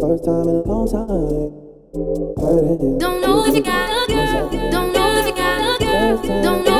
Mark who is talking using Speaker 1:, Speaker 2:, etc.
Speaker 1: First time in a long time.
Speaker 2: Don't know if you got a girl. Don't know if you got a girl. Don't know